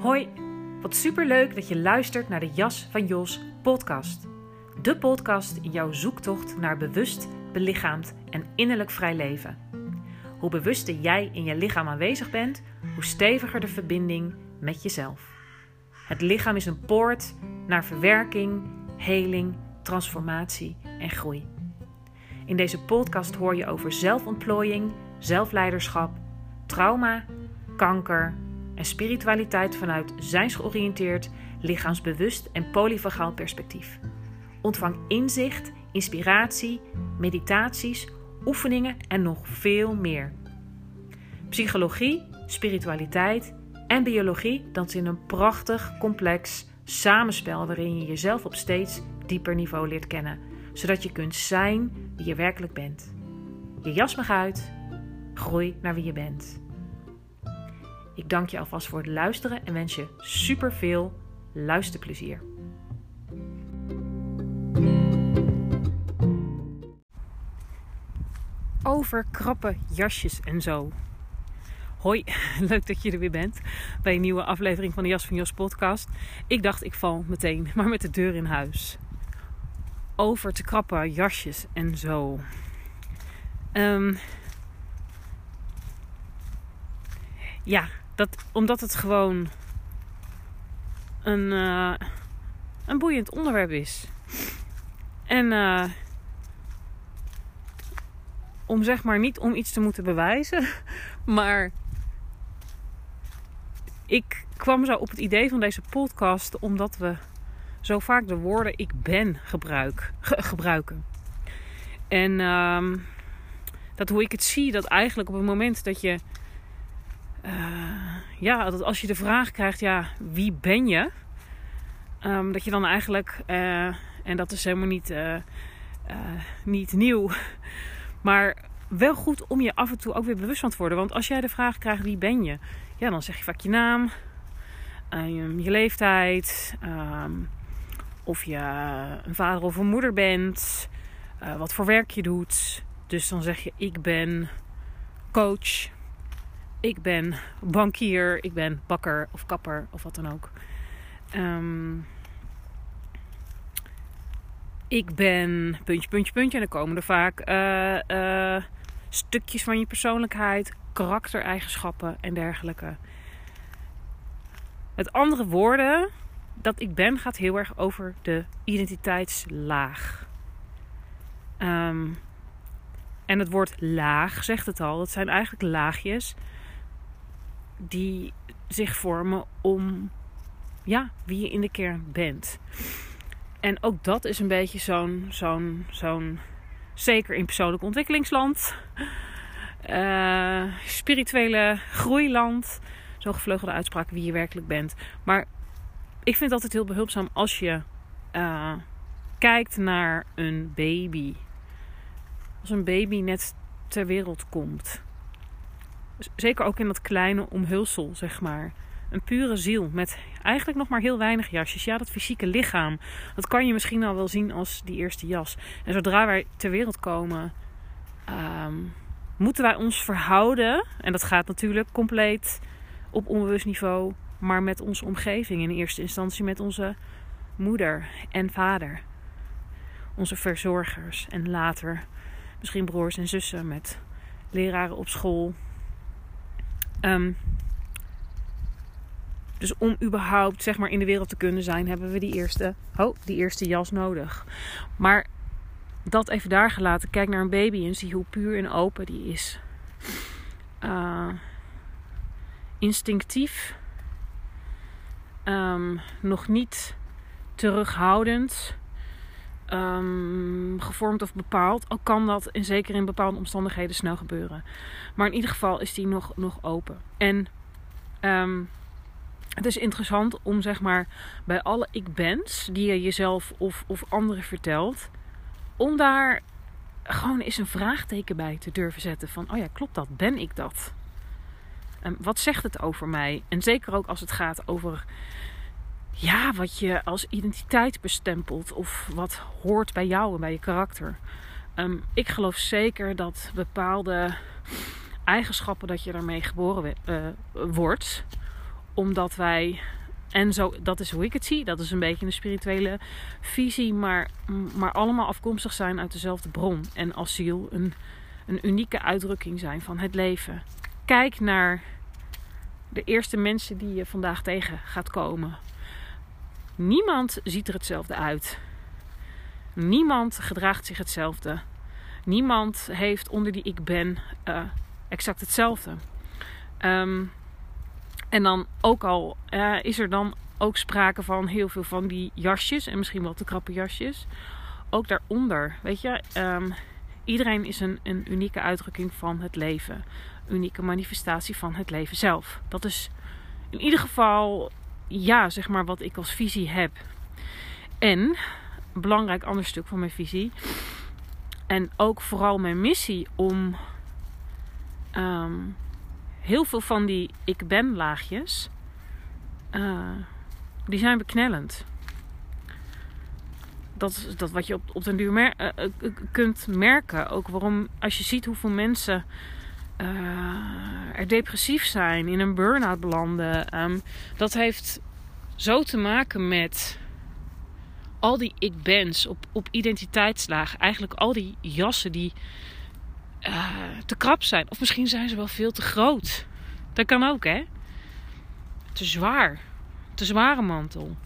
Hoi, wat superleuk dat je luistert naar de Jas van Jos podcast. De podcast in jouw zoektocht naar bewust, belichaamd en innerlijk vrij leven. Hoe bewuster jij in je lichaam aanwezig bent, hoe steviger de verbinding met jezelf. Het lichaam is een poort naar verwerking, heling, transformatie en groei. In deze podcast hoor je over zelfontplooiing, zelfleiderschap, trauma, kanker en spiritualiteit vanuit zijnsgeoriënteerd, lichaamsbewust en polyvagaal perspectief. Ontvang inzicht, inspiratie, meditaties, oefeningen en nog veel meer. Psychologie, spiritualiteit en biologie dansen in een prachtig, complex samenspel waarin je jezelf op steeds dieper niveau leert kennen, zodat je kunt zijn wie je werkelijk bent. Je jas mag uit, groei naar wie je bent. Ik dank je alvast voor het luisteren en wens je super veel luisterplezier. Over krappe jasjes en zo. Hoi, leuk dat je er weer bent bij een nieuwe aflevering van de Jas van Jos podcast. Ik dacht ik val meteen maar met de deur in huis. Over te krappe jasjes en zo. Um, ja, dat, omdat het gewoon een, uh, een boeiend onderwerp is. En uh, om zeg maar niet om iets te moeten bewijzen, maar ik kwam zo op het idee van deze podcast omdat we zo vaak de woorden ik ben gebruik, gebruiken. En uh, dat hoe ik het zie, dat eigenlijk op het moment dat je uh, ja, dat als je de vraag krijgt, ja, wie ben je? Um, dat je dan eigenlijk, uh, en dat is helemaal niet, uh, niet nieuw, maar wel goed om je af en toe ook weer bewust van te worden. Want als jij de vraag krijgt, wie ben je? Ja, dan zeg je vaak je naam, je leeftijd, um, of je een vader of een moeder bent, wat voor werk je doet. Dus dan zeg je, ik ben coach, ik ben bankier, ik ben bakker of kapper of wat dan ook. Um, ik ben puntje, puntje, puntje. En dan komen er vaak uh, uh, stukjes van je persoonlijkheid, karaktereigenschappen en dergelijke. Met andere woorden, dat ik ben gaat heel erg over de identiteitslaag. Um, en het woord laag zegt het al. Dat zijn eigenlijk laagjes die zich vormen om ja, wie je in de kern bent. En ook dat is een beetje zo'n, zo'n, zo'n zeker in persoonlijk ontwikkelingsland, uh, spirituele groeiland, zo'n gevleugelde uitspraak wie je werkelijk bent. Maar ik vind altijd heel behulpzaam als je uh, kijkt naar een baby. Als een baby net ter wereld komt zeker ook in dat kleine omhulsel, zeg maar. Een pure ziel met eigenlijk nog maar heel weinig jasjes. Ja, dat fysieke lichaam, dat kan je misschien al wel zien als die eerste jas. En zodra wij ter wereld komen, um, moeten wij ons verhouden. En dat gaat natuurlijk compleet op onbewust niveau, maar met onze omgeving. In eerste instantie met onze moeder en vader. Onze verzorgers en later misschien broers en zussen met leraren op school, Um, dus om überhaupt zeg maar, in de wereld te kunnen zijn, hebben we die eerste, oh, die eerste jas nodig. Maar dat even daar gelaten. Kijk naar een baby en zie hoe puur en open die is. Uh, instinctief. Um, nog niet terughoudend. Um, gevormd of bepaald. Al kan dat en zeker in bepaalde omstandigheden snel gebeuren. Maar in ieder geval is die nog, nog open. En um, het is interessant om zeg maar bij alle ik bens die je jezelf of, of anderen vertelt, om daar gewoon eens een vraagteken bij te durven zetten. Van, oh ja, klopt dat? Ben ik dat? Um, wat zegt het over mij? En zeker ook als het gaat over ja, wat je als identiteit bestempelt of wat hoort bij jou en bij je karakter. Um, ik geloof zeker dat bepaalde eigenschappen dat je daarmee geboren uh, wordt, omdat wij, en zo, dat is hoe ik het zie, dat is een beetje een spirituele visie, maar, maar allemaal afkomstig zijn uit dezelfde bron. En als ziel een, een unieke uitdrukking zijn van het leven. Kijk naar de eerste mensen die je vandaag tegen gaat komen. Niemand ziet er hetzelfde uit. Niemand gedraagt zich hetzelfde. Niemand heeft onder die ik ben uh, exact hetzelfde. Um, en dan ook al uh, is er dan ook sprake van heel veel van die jasjes en misschien wel te krappe jasjes. Ook daaronder, weet je, um, iedereen is een, een unieke uitdrukking van het leven. Unieke manifestatie van het leven zelf. Dat is in ieder geval, ja, zeg maar wat ik als visie heb. En, belangrijk ander stuk van mijn visie. En ook vooral mijn missie om um, heel veel van die ik ben laagjes, uh, die zijn beknellend. Dat is dat wat je op, op den duur mer uh, kunt merken. Ook waarom, als je ziet hoeveel mensen uh, er depressief zijn, in een burn-out belanden. Um, dat heeft zo te maken met al die ik bens op, op identiteitslaag. Eigenlijk al die jassen die uh, te krap zijn. Of misschien zijn ze wel veel te groot. Dat kan ook, hè? Te zwaar. Te zware mantel.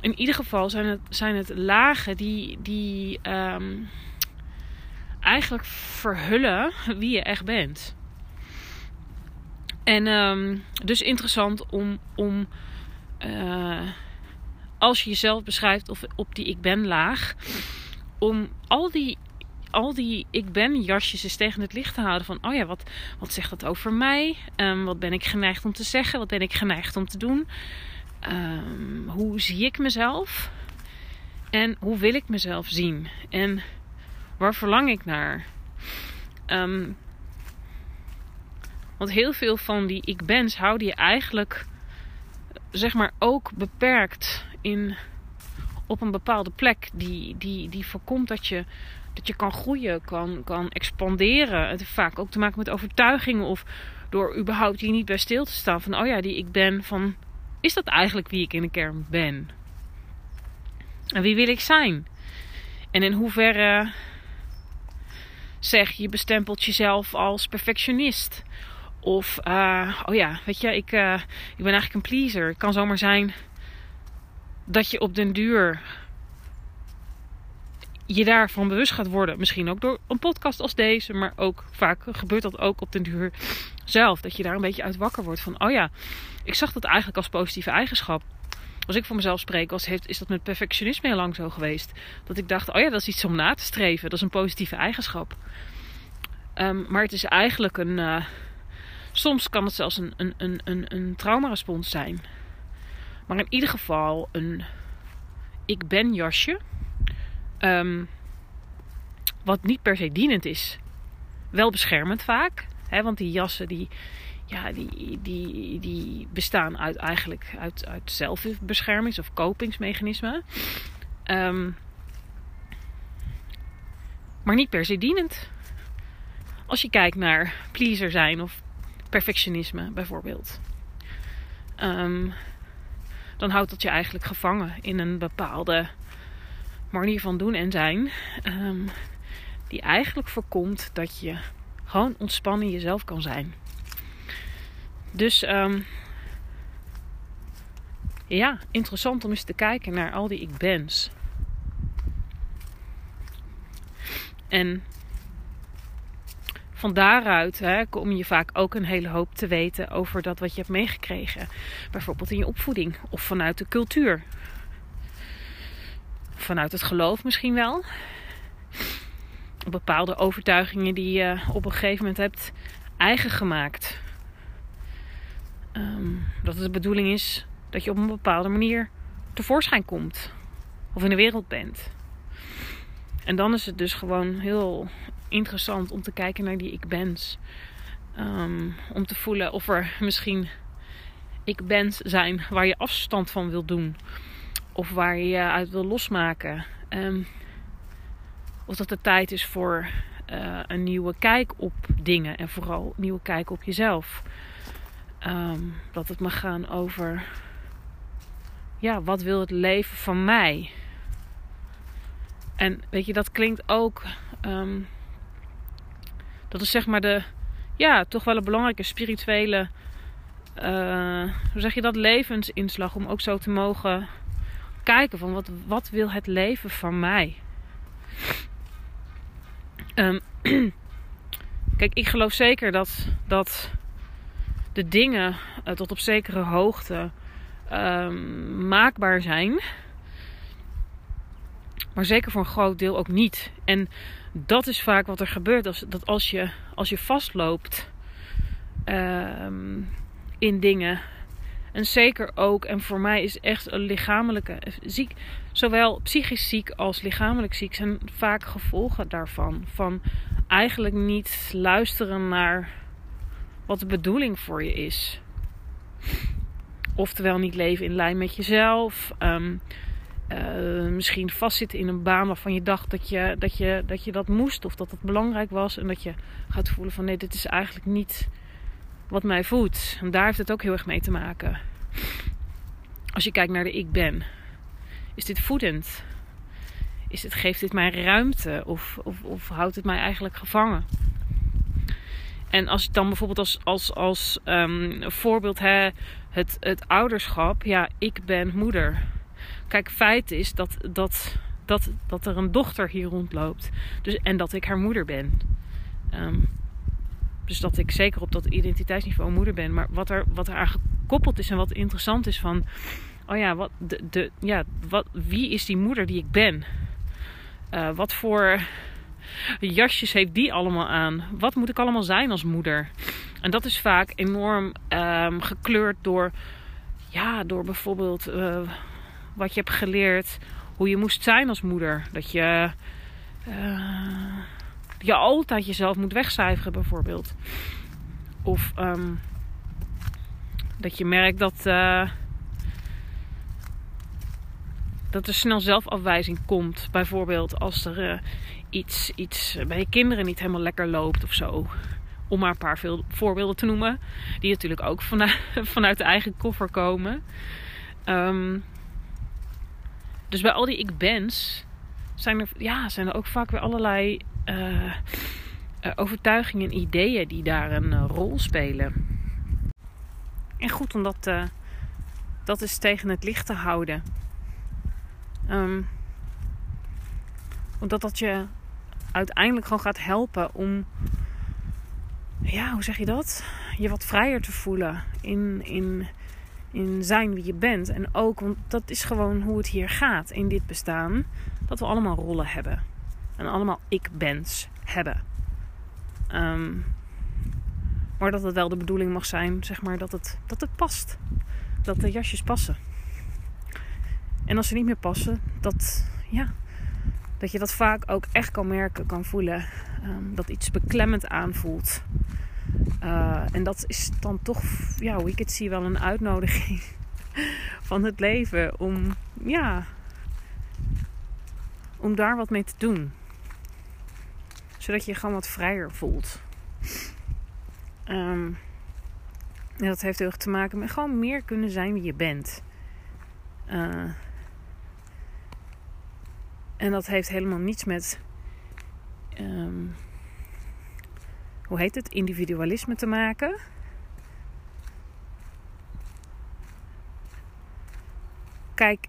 In ieder geval zijn het, zijn het lagen die, die um, eigenlijk verhullen wie je echt bent. En um, dus interessant om, om uh, als je jezelf beschrijft of op die ik ben laag, om al die al die ik ben jasjes eens tegen het licht te houden. Van, oh ja, wat, wat zegt dat over mij? Um, wat ben ik geneigd om te zeggen? Wat ben ik geneigd om te doen? Um, hoe zie ik mezelf? En hoe wil ik mezelf zien? En waar verlang ik naar? Um, want heel veel van die ik bens houden je eigenlijk, zeg maar, ook beperkt in, op een bepaalde plek. Die, die, die voorkomt dat je dat je kan groeien, kan, kan expanderen. Het heeft vaak ook te maken met overtuigingen of door überhaupt hier niet bij stil te staan. Van, oh ja, die ik ben van, is dat eigenlijk wie ik in de kern ben? En wie wil ik zijn? En in hoeverre zeg je bestempelt jezelf als perfectionist? Of, uh, oh ja, weet je, ik, uh, ik ben eigenlijk een pleaser. Het kan zomaar zijn dat je op den duur je daarvan bewust gaat worden. Misschien ook door een podcast als deze, maar ook vaak gebeurt dat ook op den duur zelf. Dat je daar een beetje uit wakker wordt van, oh ja, ik zag dat eigenlijk als positieve eigenschap. Als ik voor mezelf spreek, was, heeft, is dat met perfectionisme heel lang zo geweest. Dat ik dacht, oh ja, dat is iets om na te streven. Dat is een positieve eigenschap. Um, maar het is eigenlijk een. Uh, soms kan het zelfs een, een, een, een, een traumarespons zijn. Maar in ieder geval een ik ben jasje Um, wat niet per se dienend is. Wel beschermend vaak. Hè, want die jassen die, ja, die, die, die bestaan uit, eigenlijk uit, uit zelfbeschermings- of kopingsmechanismen. Um, maar niet per se dienend. Als je kijkt naar pleaser zijn of perfectionisme bijvoorbeeld. Um, dan houdt dat je eigenlijk gevangen in een bepaalde manier van doen en zijn. Um, die eigenlijk voorkomt dat je gewoon ontspannen jezelf kan zijn. Dus um, ja, interessant om eens te kijken naar al die ik ben's. En van daaruit hè, kom je vaak ook een hele hoop te weten over dat wat je hebt meegekregen. Bijvoorbeeld in je opvoeding of vanuit de cultuur vanuit het geloof misschien wel. Bepaalde overtuigingen die je op een gegeven moment hebt eigen gemaakt. Dat het de bedoeling is dat je op een bepaalde manier tevoorschijn komt. Of in de wereld bent. En dan is het dus gewoon heel interessant om te kijken naar die ik bens. Um, om te voelen of er misschien ik bens zijn waar je afstand van wilt doen. Of waar je je uit wil losmaken. Um, of dat het tijd is voor uh, een nieuwe kijk op dingen. En vooral nieuwe kijk op jezelf. Ehm, dat het mag gaan over, ja, wat wil het leven van mij? En weet je, dat klinkt ook, ehm, dat is zeg maar de, ja, toch wel een belangrijke spirituele, uh, hoe zeg je dat, levensinslag. Om ook zo te mogen kijken van wat, wat wil het leven van mij? Um, kijk, ik geloof zeker dat, dat de dingen uh, tot op zekere hoogte um, maakbaar zijn. Maar zeker voor een groot deel ook niet. En dat is vaak wat er gebeurt. Als, dat als je, als je vastloopt um, in dingen. En zeker ook, en voor mij is echt een lichamelijke ziek, zowel psychisch ziek als lichamelijk ziek, zijn vaak gevolgen daarvan. Van eigenlijk niet luisteren naar wat de bedoeling voor je is. Oftewel niet leven in lijn met jezelf. Um, uh, misschien vastzitten in een baan waarvan je dacht dat je, dat, je, dat je dat moest of dat het belangrijk was. En dat je gaat voelen van nee, dit is eigenlijk niet wat mij voedt. En daar heeft het ook heel erg mee te maken. Als je kijkt naar de ik ben. Is dit voedend? Is het, geeft dit mij ruimte? Of, of, of houdt het mij eigenlijk gevangen? En als ik dan bijvoorbeeld als, als, als um, voorbeeld hè, het, het ouderschap. Ja, ik ben moeder. Kijk, feit is dat, dat, dat, dat er een dochter hier rondloopt. Dus, en dat ik haar moeder ben. Um, dus dat ik zeker op dat identiteitsniveau moeder ben. Maar wat er, wat er aan gekoppeld is en wat interessant is van... Oh ja, wat, de, de, ja wat, wie is die moeder die ik ben? Uh, wat voor jasjes heeft die allemaal aan? Wat moet ik allemaal zijn als moeder? En dat is vaak enorm um, gekleurd door, ja, door bijvoorbeeld uh, wat je hebt geleerd, hoe je moest zijn als moeder. Dat je, uh, je altijd jezelf moet wegcijferen, bijvoorbeeld. Of um, dat je merkt dat. Uh, dat er snel zelfafwijzing komt. Bijvoorbeeld als er iets, iets bij je kinderen niet helemaal lekker loopt of zo. Om maar een paar veel voorbeelden te noemen. Die natuurlijk ook vanuit, vanuit de eigen koffer komen. Um, dus bij al die ik ben's zijn er, ja, zijn er ook vaak weer allerlei uh, uh, overtuigingen en ideeën die daar een uh, rol spelen. En goed om dat, dat eens tegen het licht te houden. Um, omdat dat je uiteindelijk gewoon gaat helpen om, ja, hoe zeg je dat? Je wat vrijer te voelen in, in, in zijn wie je bent. En ook, want dat is gewoon hoe het hier gaat in dit bestaan. Dat we allemaal rollen hebben. En allemaal ik-bens hebben. Um, maar dat het wel de bedoeling mag zijn, zeg maar, dat het, dat het past. Dat de jasjes passen. En als ze niet meer passen, dat, ja, dat je dat vaak ook echt kan merken, kan voelen. Um, dat iets beklemmend aanvoelt. Uh, en dat is dan toch, ja, hoe ik het zie, wel een uitnodiging van het leven om, ja, om daar wat mee te doen. Zodat je je gewoon wat vrijer voelt. Um, en dat heeft heel erg te maken met gewoon meer kunnen zijn wie je bent. Uh, en dat heeft helemaal niets met. Um, hoe heet het? Individualisme te maken. Kijk,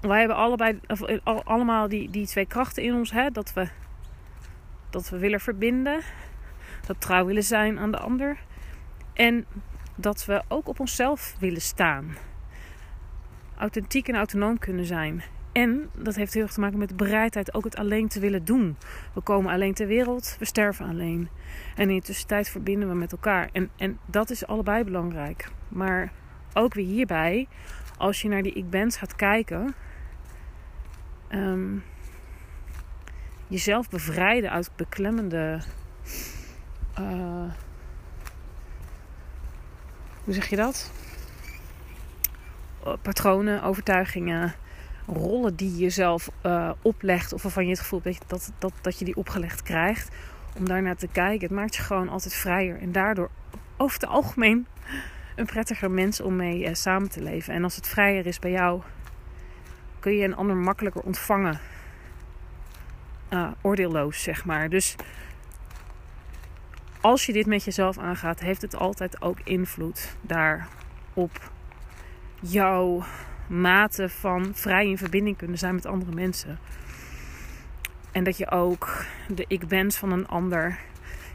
wij hebben allebei, of, eh, allemaal die, die twee krachten in ons. Hè? Dat, we, dat we willen verbinden. Dat trouw willen zijn aan de ander. En dat we ook op onszelf willen staan. Authentiek en autonoom kunnen zijn. En dat heeft heel erg te maken met de bereidheid ook het alleen te willen doen. We komen alleen ter wereld, we sterven alleen. En in de tussentijd verbinden we met elkaar. En, en dat is allebei belangrijk. Maar ook weer hierbij, als je naar die ik bens gaat kijken, um, jezelf bevrijden uit beklemmende. Uh, hoe zeg je dat? Patronen, overtuigingen rollen die je jezelf uh, oplegt. Of waarvan je het gevoel hebt dat, dat, dat je die opgelegd krijgt. Om daar naar te kijken. Het maakt je gewoon altijd vrijer. En daardoor over het algemeen een prettiger mens om mee uh, samen te leven. En als het vrijer is bij jou, kun je een ander makkelijker ontvangen. Uh, oordeelloos, zeg maar. Dus als je dit met jezelf aangaat, heeft het altijd ook invloed daarop jouw mate van vrij in verbinding kunnen zijn met andere mensen. En dat je ook de ik bens van een ander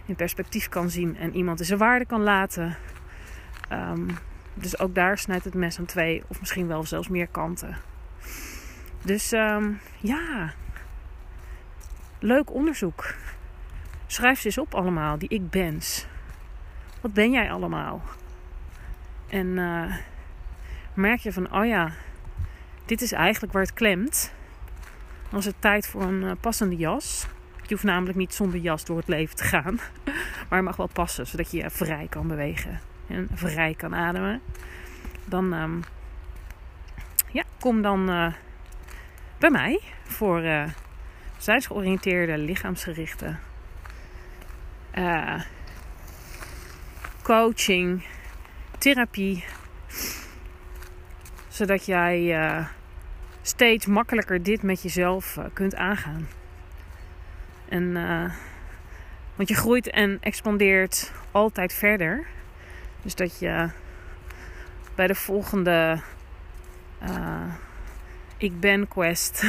in perspectief kan zien en iemand in zijn waarde kan laten. Um, dus ook daar snijdt het mes aan twee, of misschien wel zelfs meer kanten. Dus um, ja, leuk onderzoek. Schrijf ze eens op allemaal, die ik bens. Wat ben jij allemaal? En uh, merk je van, oh ja, dit is eigenlijk waar het klemt. Dan is het tijd voor een uh, passende jas. Je hoeft namelijk niet zonder jas door het leven te gaan. Maar het mag wel passen, zodat je vrij kan bewegen. En vrij kan ademen. Dan um, ja, kom dan uh, bij mij voor uh, lichaamsgerichte coaching, therapie. Zodat jij steeds makkelijker dit met jezelf kunt aangaan. En, uh, want je groeit en expandeert altijd verder. Dus dat je bij de volgende ik ben quest,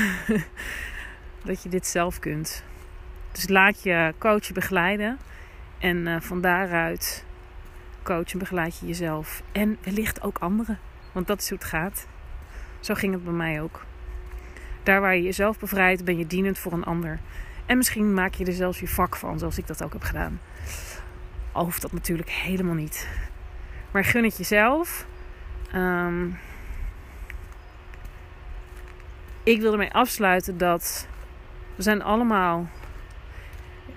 dat je dit zelf kunt. Dus laat je coachen begeleiden. En van daaruit coach en begeleid je jezelf. En wellicht ook anderen. Want dat is hoe het gaat. Zo ging het bij mij ook. Daar waar je jezelf bevrijdt, ben je dienend voor een ander. En misschien maak je er zelfs je vak van, zoals ik dat ook heb gedaan. Al hoeft dat natuurlijk helemaal niet. Maar gun het jezelf. Um, ik wil ermee afsluiten dat we zijn allemaal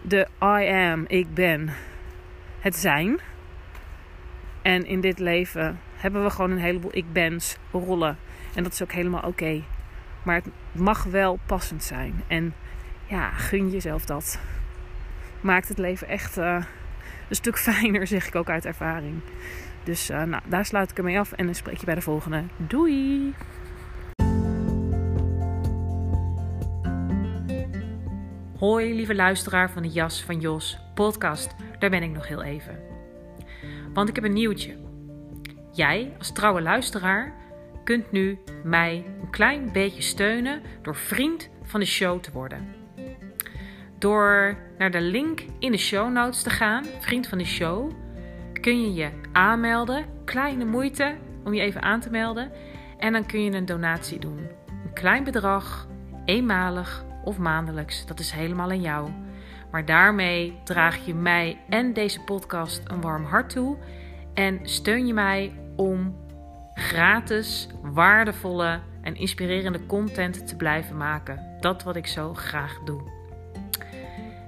de I am, ik ben, het zijn. En in dit leven hebben we gewoon een heleboel ik ben's rollen. En dat is ook helemaal oké. Maar het mag wel passend zijn. En ja, gun jezelf dat. Maakt het leven echt uh, een stuk fijner, zeg ik ook uit ervaring. Dus uh, nou, daar sluit ik ermee af en dan spreek je bij de volgende. Doei! Hoi lieve luisteraar van de Jas van Jos podcast. Daar ben ik nog heel even. Want ik heb een nieuwtje. Jij als trouwe luisteraar kunt nu mij een klein beetje steunen door vriend van de show te worden. Door naar de link in de show notes te gaan, vriend van de show, kun je je aanmelden. Kleine moeite om je even aan te melden. En dan kun je een donatie doen. Een klein bedrag, eenmalig of maandelijks. Dat is helemaal aan jou. Maar daarmee draag je mij en deze podcast een warm hart toe. En steun je mij om gratis, waardevolle en inspirerende content te blijven maken. Dat wat ik zo graag doe.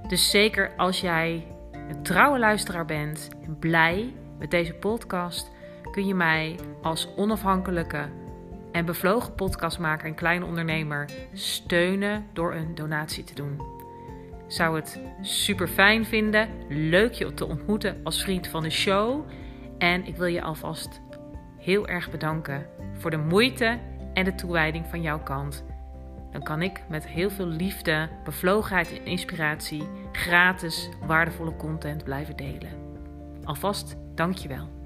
Dus zeker als jij een trouwe luisteraar bent en blij met deze podcast, kun je mij als onafhankelijke en bevlogen podcastmaker en kleine ondernemer steunen door een donatie te doen. Zou het super fijn vinden, leuk je te ontmoeten als vriend van de show. En ik wil je alvast heel erg bedanken voor de moeite en de toewijding van jouw kant dan kan ik met heel veel liefde, bevlogenheid en inspiratie gratis waardevolle content blijven delen. Alvast dankjewel.